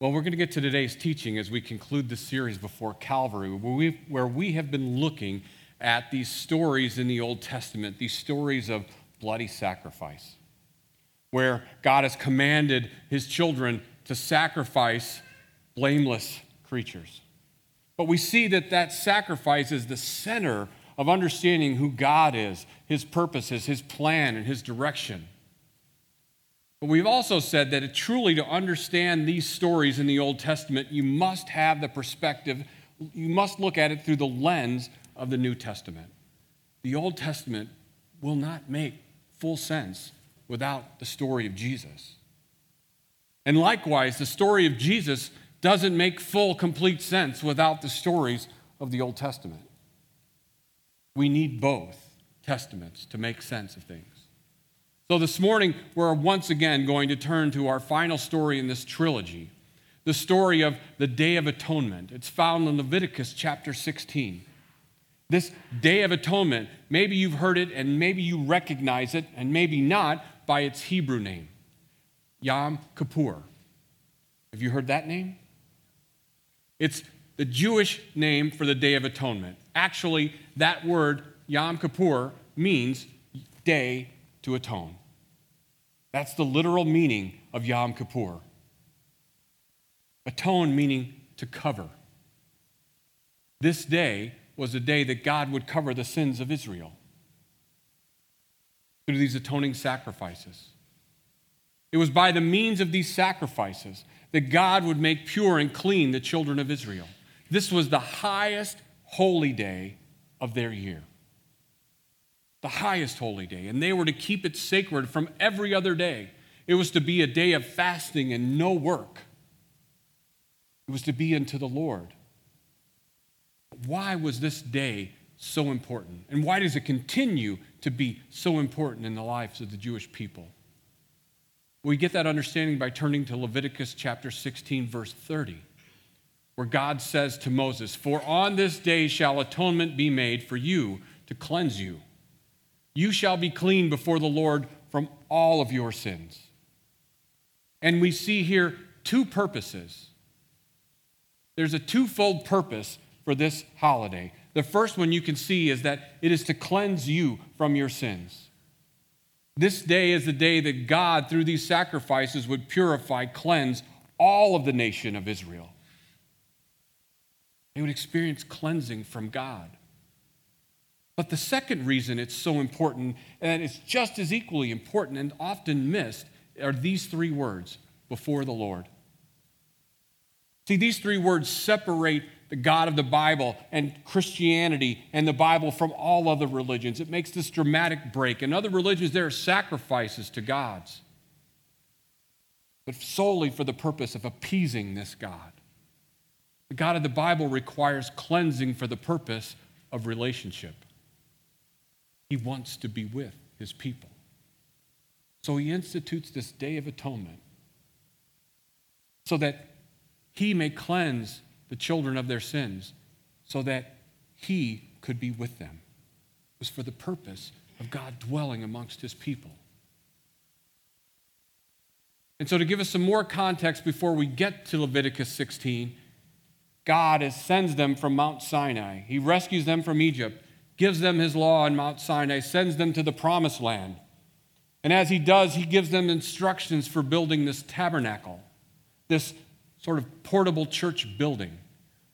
Well, we're going to get to today's teaching as we conclude the series before Calvary, where we, where we have been looking at these stories in the Old Testament, these stories of bloody sacrifice, where God has commanded his children to sacrifice blameless creatures. But we see that that sacrifice is the center of understanding who God is, his purposes, his plan, and his direction. But we've also said that truly to understand these stories in the Old Testament, you must have the perspective, you must look at it through the lens of the New Testament. The Old Testament will not make full sense without the story of Jesus. And likewise, the story of Jesus doesn't make full, complete sense without the stories of the Old Testament. We need both testaments to make sense of things. So this morning, we're once again going to turn to our final story in this trilogy the story of the Day of Atonement. It's found in Leviticus chapter 16. This Day of Atonement, maybe you've heard it and maybe you recognize it, and maybe not by its Hebrew name Yom Kippur. Have you heard that name? It's the Jewish name for the Day of Atonement. Actually, that word, Yom Kippur, means day to atone. That's the literal meaning of Yom Kippur. Atone meaning to cover. This day was a day that God would cover the sins of Israel through these atoning sacrifices. It was by the means of these sacrifices that God would make pure and clean the children of Israel. This was the highest holy day of their year the highest holy day, and they were to keep it sacred from every other day. It was to be a day of fasting and no work. It was to be unto the Lord. Why was this day so important? And why does it continue to be so important in the lives of the Jewish people? We get that understanding by turning to Leviticus chapter 16, verse 30, where God says to Moses, For on this day shall atonement be made for you to cleanse you. You shall be clean before the Lord from all of your sins. And we see here two purposes. There's a twofold purpose for this holiday. The first one you can see is that it is to cleanse you from your sins. This day is the day that God, through these sacrifices, would purify, cleanse all of the nation of Israel. They would experience cleansing from God. But the second reason it's so important, and it's just as equally important and often missed, are these three words before the Lord. See, these three words separate the God of the Bible and Christianity and the Bible from all other religions. It makes this dramatic break. In other religions, there are sacrifices to gods, but solely for the purpose of appeasing this God. The God of the Bible requires cleansing for the purpose of relationship. He wants to be with his people. So he institutes this day of atonement so that he may cleanse the children of their sins, so that he could be with them. It was for the purpose of God dwelling amongst his people. And so, to give us some more context before we get to Leviticus 16, God sends them from Mount Sinai. He rescues them from Egypt gives them his law on Mount Sinai, sends them to the promised land. And as he does, he gives them instructions for building this tabernacle, this sort of portable church building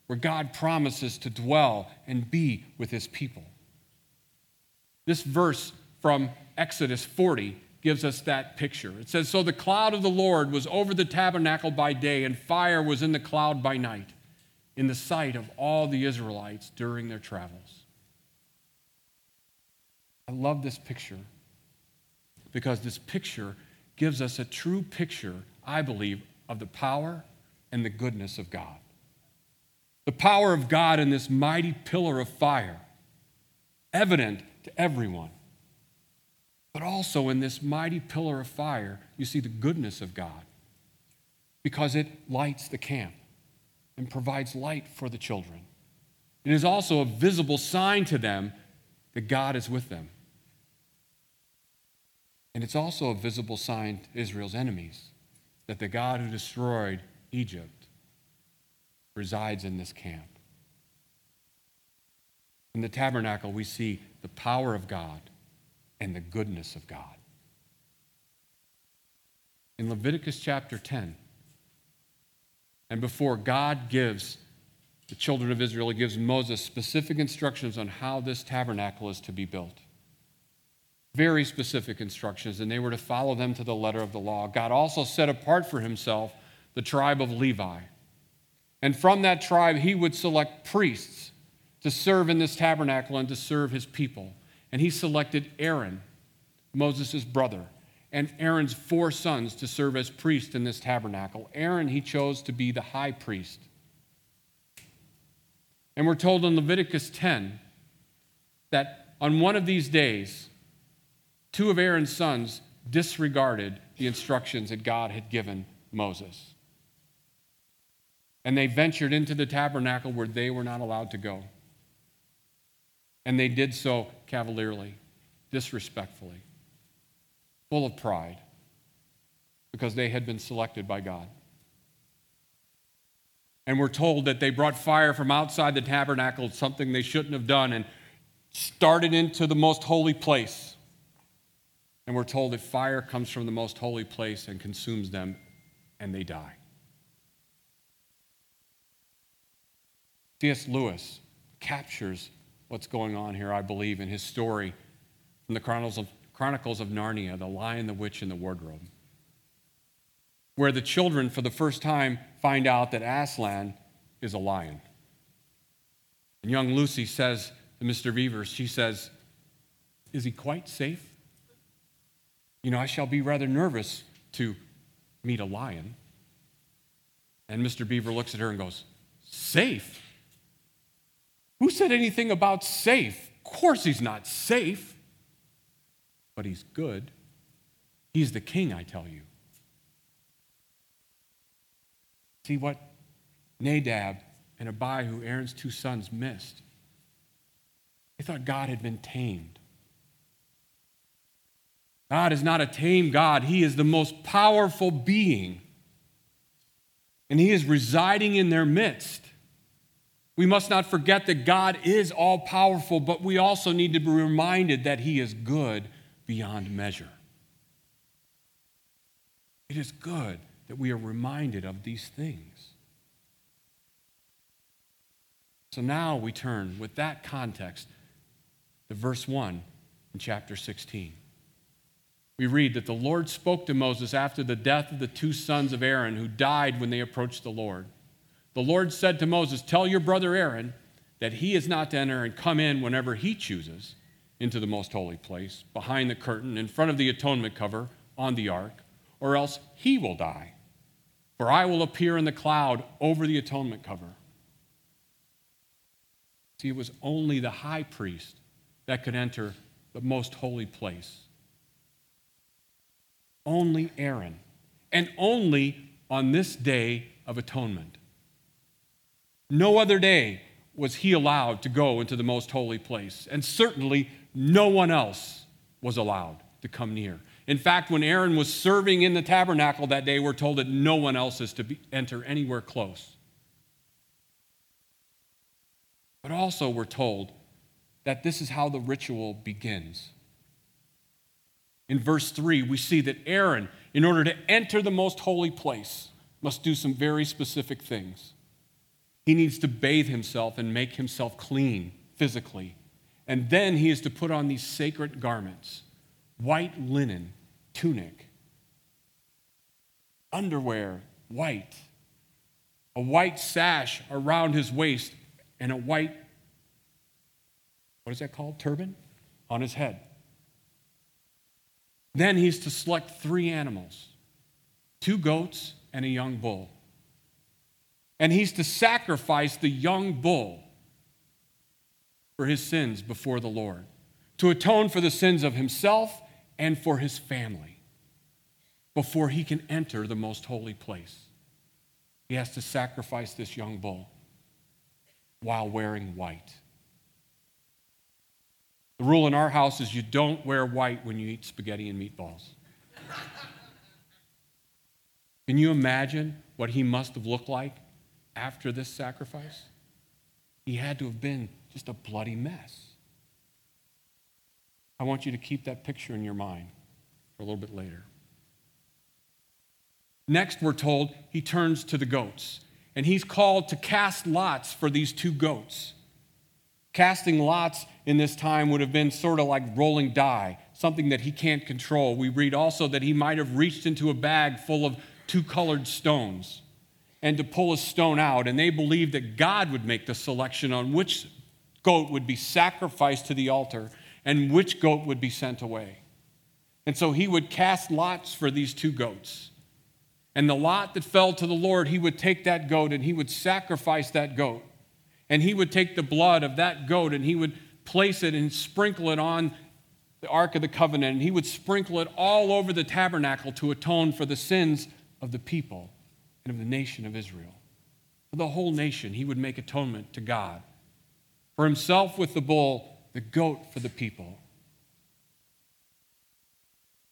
where God promises to dwell and be with his people. This verse from Exodus 40 gives us that picture. It says, So the cloud of the Lord was over the tabernacle by day, and fire was in the cloud by night, in the sight of all the Israelites during their travels. I love this picture because this picture gives us a true picture, I believe, of the power and the goodness of God. The power of God in this mighty pillar of fire, evident to everyone. But also in this mighty pillar of fire, you see the goodness of God because it lights the camp and provides light for the children. It is also a visible sign to them that God is with them. And it's also a visible sign to Israel's enemies that the God who destroyed Egypt resides in this camp. In the tabernacle, we see the power of God and the goodness of God. In Leviticus chapter 10, and before God gives the children of Israel, he gives Moses specific instructions on how this tabernacle is to be built. Very specific instructions, and they were to follow them to the letter of the law. God also set apart for himself the tribe of Levi. And from that tribe, he would select priests to serve in this tabernacle and to serve his people. And he selected Aaron, Moses' brother, and Aaron's four sons to serve as priests in this tabernacle. Aaron, he chose to be the high priest. And we're told in Leviticus 10 that on one of these days, two of Aaron's sons disregarded the instructions that God had given Moses. And they ventured into the tabernacle where they were not allowed to go. And they did so cavalierly, disrespectfully, full of pride, because they had been selected by God. And we're told that they brought fire from outside the tabernacle, something they shouldn't have done, and started into the most holy place. And we're told that fire comes from the most holy place and consumes them, and they die. C.S. Lewis captures what's going on here, I believe, in his story from the Chronicles of, Chronicles of Narnia The Lion, the Witch, and the Wardrobe, where the children, for the first time, find out that Aslan is a lion. And young Lucy says to Mr. Beaver, she says, Is he quite safe? You know, I shall be rather nervous to meet a lion. And Mr. Beaver looks at her and goes, Safe? Who said anything about safe? Of course, he's not safe, but he's good. He's the king, I tell you. See what Nadab and Abihu, Aaron's two sons, missed? They thought God had been tamed. God is not a tame God, He is the most powerful being. And He is residing in their midst. We must not forget that God is all powerful, but we also need to be reminded that He is good beyond measure. It is good that we are reminded of these things. So now we turn with that context to verse 1 in chapter 16. We read that the Lord spoke to Moses after the death of the two sons of Aaron who died when they approached the Lord. The Lord said to Moses, Tell your brother Aaron that he is not to enter and come in whenever he chooses into the most holy place, behind the curtain, in front of the atonement cover, on the ark, or else he will die. For I will appear in the cloud over the atonement cover. See, it was only the high priest that could enter the most holy place. Only Aaron. And only on this day of atonement. No other day was he allowed to go into the most holy place, and certainly no one else was allowed to come near. In fact, when Aaron was serving in the tabernacle that day, we're told that no one else is to be, enter anywhere close. But also, we're told that this is how the ritual begins. In verse 3, we see that Aaron, in order to enter the most holy place, must do some very specific things. He needs to bathe himself and make himself clean physically. And then he is to put on these sacred garments white linen, tunic, underwear, white, a white sash around his waist, and a white, what is that called? Turban on his head. Then he's to select three animals two goats and a young bull and he's to sacrifice the young bull for his sins before the Lord, to atone for the sins of himself and for his family before he can enter the most holy place. He has to sacrifice this young bull while wearing white. The rule in our house is you don't wear white when you eat spaghetti and meatballs. Can you imagine what he must have looked like after this sacrifice? He had to have been just a bloody mess. I want you to keep that picture in your mind for a little bit later. Next, we're told he turns to the goats, and he's called to cast lots for these two goats. Casting lots in this time would have been sort of like rolling die, something that he can't control. We read also that he might have reached into a bag full of two colored stones and to pull a stone out, and they believed that God would make the selection on which goat would be sacrificed to the altar and which goat would be sent away. And so he would cast lots for these two goats. And the lot that fell to the Lord, he would take that goat and he would sacrifice that goat. And he would take the blood of that goat and he would place it and sprinkle it on the Ark of the Covenant. And he would sprinkle it all over the tabernacle to atone for the sins of the people and of the nation of Israel. For the whole nation, he would make atonement to God. For himself with the bull, the goat for the people.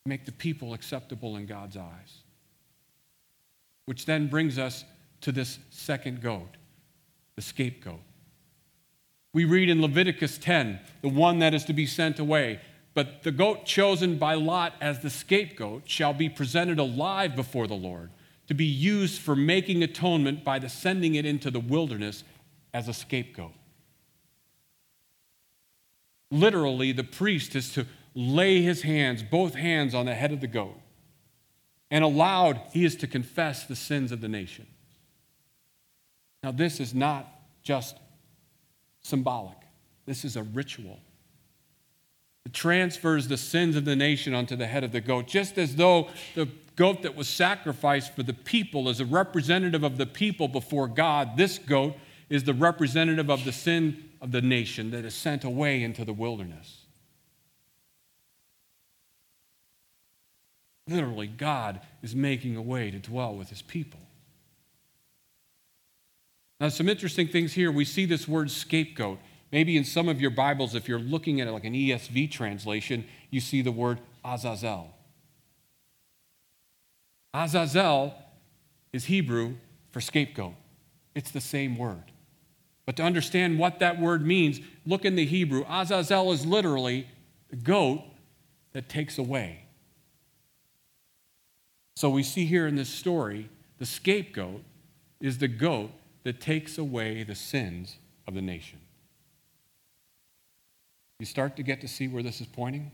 Make the people acceptable in God's eyes. Which then brings us to this second goat, the scapegoat. We read in Leviticus 10, the one that is to be sent away. But the goat chosen by Lot as the scapegoat shall be presented alive before the Lord, to be used for making atonement by the sending it into the wilderness as a scapegoat. Literally, the priest is to lay his hands, both hands, on the head of the goat and aloud he is to confess the sins of the nation. Now, this is not just symbolic, this is a ritual. It transfers the sins of the nation onto the head of the goat, just as though the goat that was sacrificed for the people is a representative of the people before God. This goat is the representative of the sin of the nation that is sent away into the wilderness. Literally, God is making a way to dwell with his people. Now, some interesting things here. We see this word scapegoat. Maybe in some of your Bibles, if you're looking at it like an ESV translation, you see the word Azazel. Azazel is Hebrew for scapegoat, it's the same word. But to understand what that word means, look in the Hebrew. Azazel is literally the goat that takes away. So we see here in this story the scapegoat is the goat that takes away the sins of the nation. You start to get to see where this is pointing?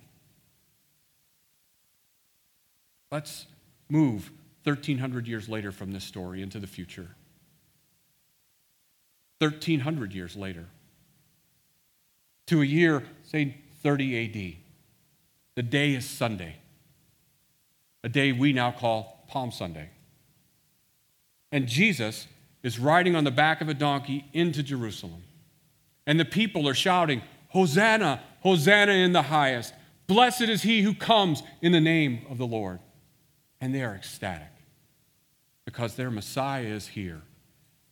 Let's move 1,300 years later from this story into the future. 1,300 years later to a year, say 30 AD. The day is Sunday a day we now call Palm Sunday. And Jesus is riding on the back of a donkey into Jerusalem. And the people are shouting, Hosanna, Hosanna in the highest. Blessed is he who comes in the name of the Lord. And they are ecstatic because their Messiah is here.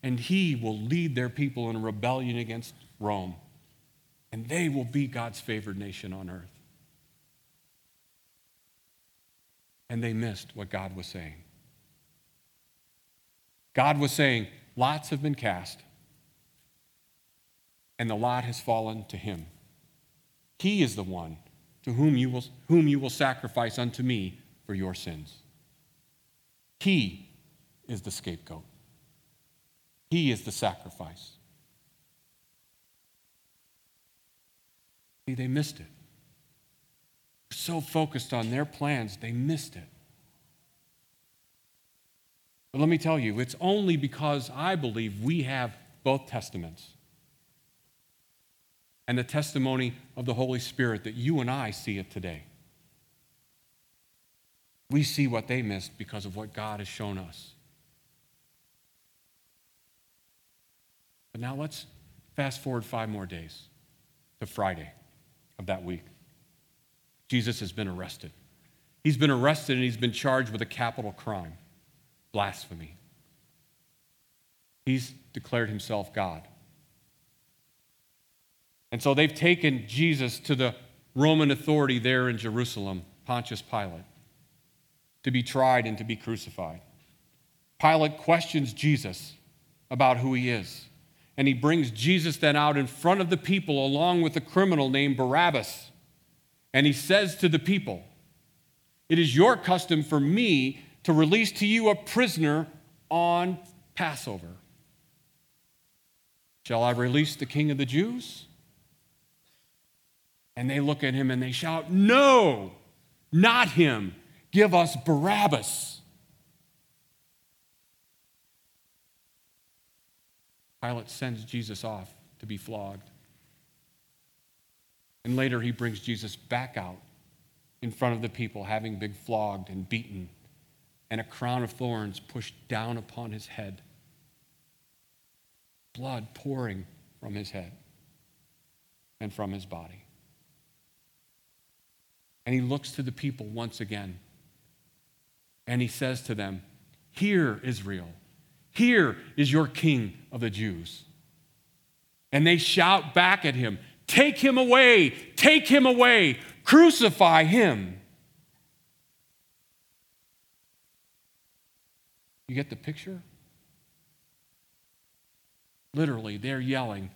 And he will lead their people in a rebellion against Rome. And they will be God's favored nation on earth. and they missed what God was saying. God was saying, Lots have been cast, and the lot has fallen to him. He is the one to whom you will, whom you will sacrifice unto me for your sins. He is the scapegoat. He is the sacrifice. See, they missed it so focused on their plans, they missed it. But let me tell you, it's only because I believe we have both testaments and the testimony of the Holy Spirit that you and I see it today. We see what they missed because of what God has shown us. But now let's fast forward five more days to Friday of that week. Jesus has been arrested. He's been arrested and he's been charged with a capital crime blasphemy. He's declared himself God. And so they've taken Jesus to the Roman authority there in Jerusalem, Pontius Pilate, to be tried and to be crucified. Pilate questions Jesus about who he is. And he brings Jesus then out in front of the people along with a criminal named Barabbas. And he says to the people, It is your custom for me to release to you a prisoner on Passover. Shall I release the king of the Jews? And they look at him and they shout, No, not him. Give us Barabbas. Pilate sends Jesus off to be flogged. And later he brings Jesus back out in front of the people, having been flogged and beaten, and a crown of thorns pushed down upon his head, blood pouring from his head and from his body. And he looks to the people once again, and he says to them, Here, Israel. Here is your king of the Jews. And they shout back at him, Take him away! Take him away! Crucify him! You get the picture? Literally, they're yelling,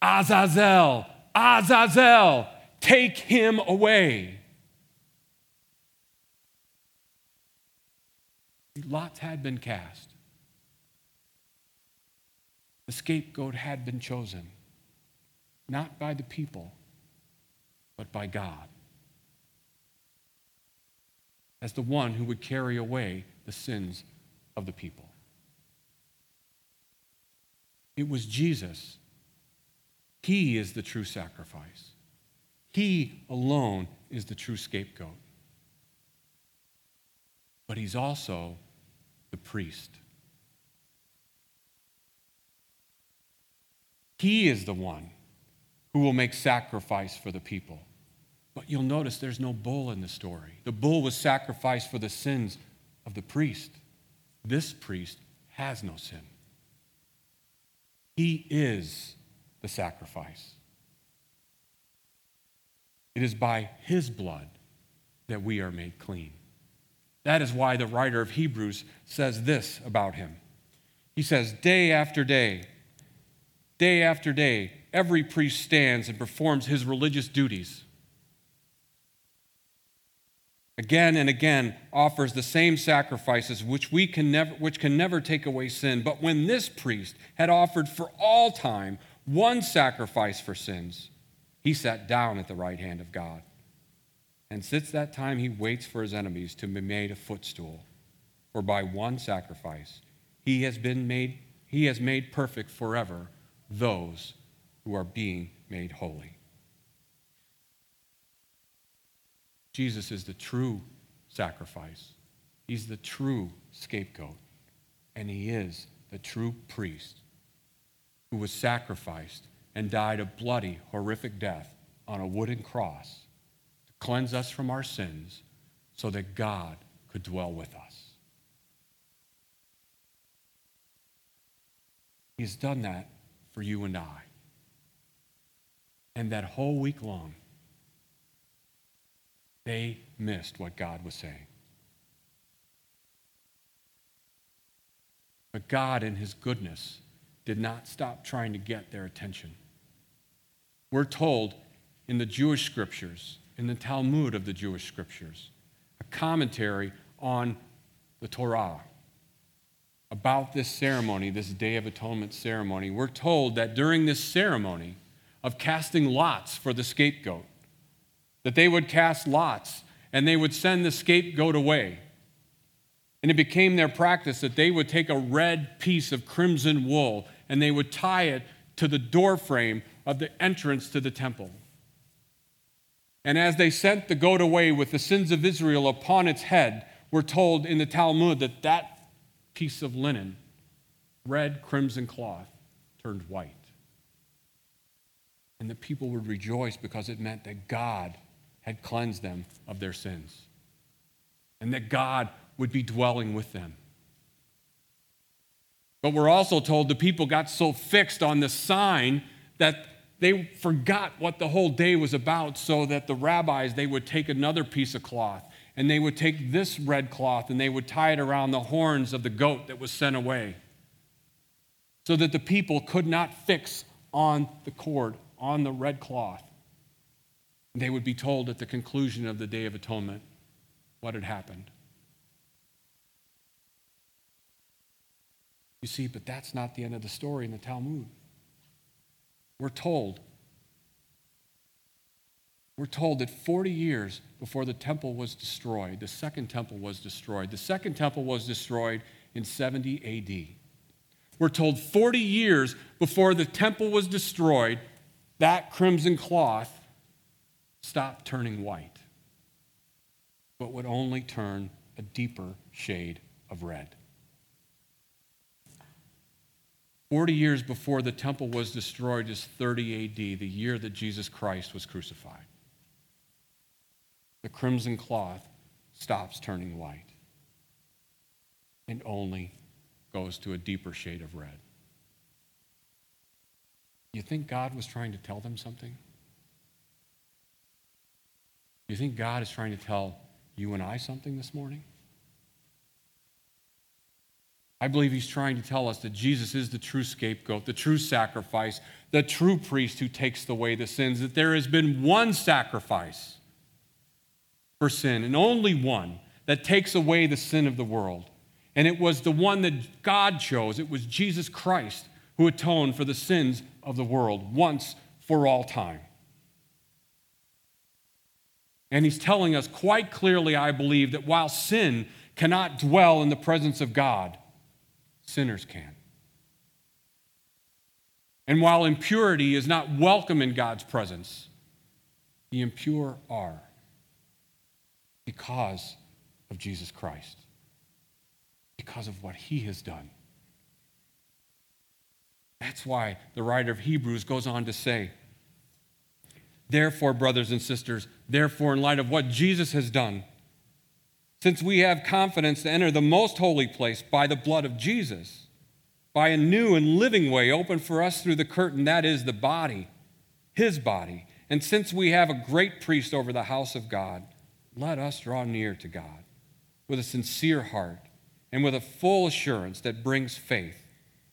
Azazel! Azazel! Take him away! Lots had been cast. The scapegoat had been chosen, not by the people, but by God, as the one who would carry away the sins of the people. It was Jesus. He is the true sacrifice. He alone is the true scapegoat. But he's also the priest. He is the one who will make sacrifice for the people. But you'll notice there's no bull in the story. The bull was sacrificed for the sins of the priest. This priest has no sin. He is the sacrifice. It is by his blood that we are made clean. That is why the writer of Hebrews says this about him. He says, Day after day, Day after day, every priest stands and performs his religious duties. Again and again offers the same sacrifices which, we can never, which can never take away sin. But when this priest had offered for all time one sacrifice for sins, he sat down at the right hand of God. And since that time, he waits for his enemies to be made a footstool. For by one sacrifice, he has been made, he has made perfect forever those who are being made holy. Jesus is the true sacrifice. He's the true scapegoat. And he is the true priest who was sacrificed and died a bloody, horrific death on a wooden cross to cleanse us from our sins so that God could dwell with us. He's done that for you and I. And that whole week long, they missed what God was saying. But God, in His goodness, did not stop trying to get their attention. We're told in the Jewish scriptures, in the Talmud of the Jewish scriptures, a commentary on the Torah, about this ceremony, this Day of Atonement ceremony, we're told that during this ceremony of casting lots for the scapegoat, that they would cast lots and they would send the scapegoat away. And it became their practice that they would take a red piece of crimson wool and they would tie it to the doorframe of the entrance to the temple. And as they sent the goat away with the sins of Israel upon its head, we're told in the Talmud that that piece of linen, red crimson cloth, turned white. And the people would rejoice because it meant that God had cleansed them of their sins and that God would be dwelling with them. But we're also told the people got so fixed on the sign that they forgot what the whole day was about, so that the rabbis, they would take another piece of cloth and they would take this red cloth and they would tie it around the horns of the goat that was sent away so that the people could not fix on the cord, on the red cloth. They would be told at the conclusion of the Day of Atonement what had happened. You see, but that's not the end of the story in the Talmud. We're told we're told that 40 years before the temple was destroyed, the second temple was destroyed. The second temple was destroyed in 70 AD. We're told 40 years before the temple was destroyed, that crimson cloth stopped turning white, but would only turn a deeper shade of red. 40 years before the temple was destroyed is 30 AD, the year that Jesus Christ was crucified the crimson cloth stops turning white and only goes to a deeper shade of red. You think God was trying to tell them something? You think God is trying to tell you and I something this morning? I believe he's trying to tell us that Jesus is the true scapegoat, the true sacrifice, the true priest who takes away the sins, that there has been one sacrifice for sin, and only one that takes away the sin of the world. And it was the one that God chose. It was Jesus Christ who atoned for the sins of the world once for all time. And he's telling us quite clearly, I believe, that while sin cannot dwell in the presence of God, sinners can. And while impurity is not welcome in God's presence, the impure are because of Jesus Christ, because of what he has done. That's why the writer of Hebrews goes on to say, Therefore, brothers and sisters, therefore, in light of what Jesus has done, since we have confidence to enter the most holy place by the blood of Jesus, by a new and living way open for us through the curtain, that is the body, his body. And since we have a great priest over the house of God, let us draw near to God with a sincere heart and with a full assurance that brings faith,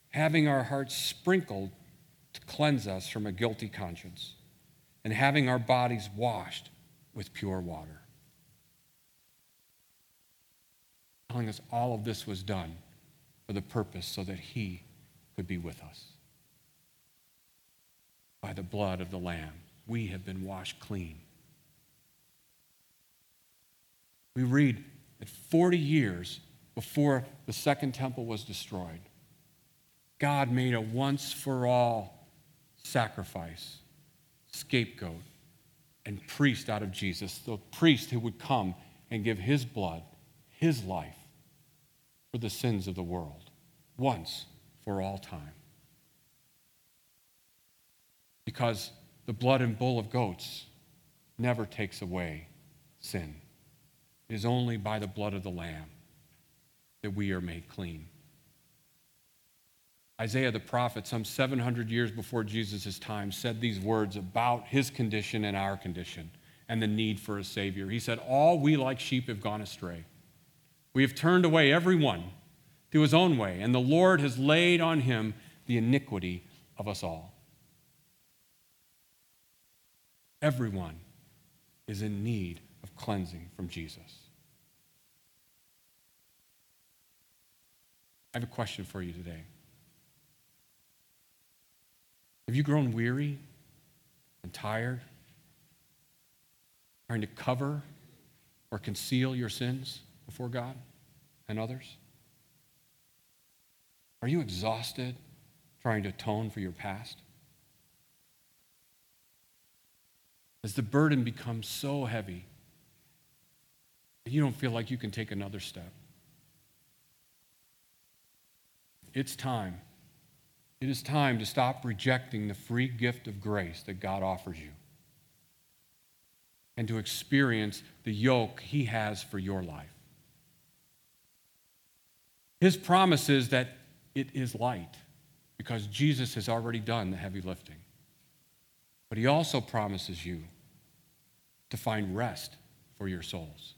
having our hearts sprinkled to cleanse us from a guilty conscience, and having our bodies washed with pure water. Telling us all of this was done for the purpose so that He could be with us. By the blood of the Lamb, we have been washed clean we read that 40 years before the second temple was destroyed, God made a once for all sacrifice, scapegoat, and priest out of Jesus, the priest who would come and give his blood, his life, for the sins of the world, once for all time. Because the blood and bull of goats never takes away sin. It is only by the blood of the Lamb that we are made clean. Isaiah the prophet, some 700 years before Jesus' time, said these words about his condition and our condition and the need for a Savior. He said, All we like sheep have gone astray. We have turned away every one to his own way, and the Lord has laid on him the iniquity of us all. Everyone is in need of cleansing from Jesus. I have a question for you today. Have you grown weary and tired, trying to cover or conceal your sins before God and others? Are you exhausted trying to atone for your past? Has the burden become so heavy that you don't feel like you can take another step? It's time. It is time to stop rejecting the free gift of grace that God offers you and to experience the yoke He has for your life. His promise is that it is light because Jesus has already done the heavy lifting. But He also promises you to find rest for your souls.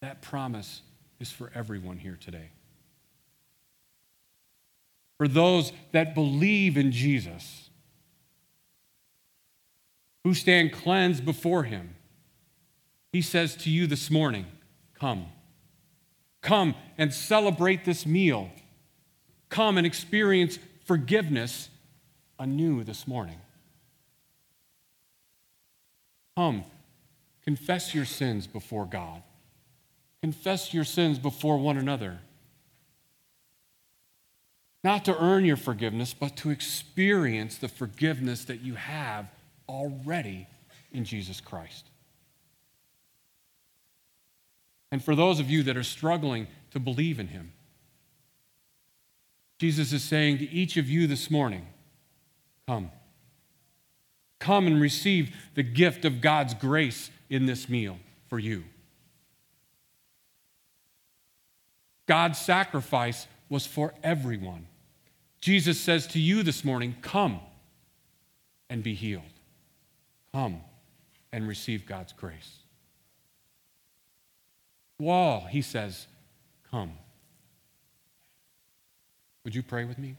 That promise is for everyone here today. For those that believe in Jesus, who stand cleansed before him, he says to you this morning, Come. Come and celebrate this meal. Come and experience forgiveness anew this morning. Come, confess your sins before God. Confess your sins before one another. Not to earn your forgiveness, but to experience the forgiveness that you have already in Jesus Christ. And for those of you that are struggling to believe in Him, Jesus is saying to each of you this morning, Come. Come and receive the gift of God's grace in this meal for you. God's sacrifice was for everyone. Jesus says to you this morning, Come and be healed. Come and receive God's grace. Wall, he says, Come. Would you pray with me?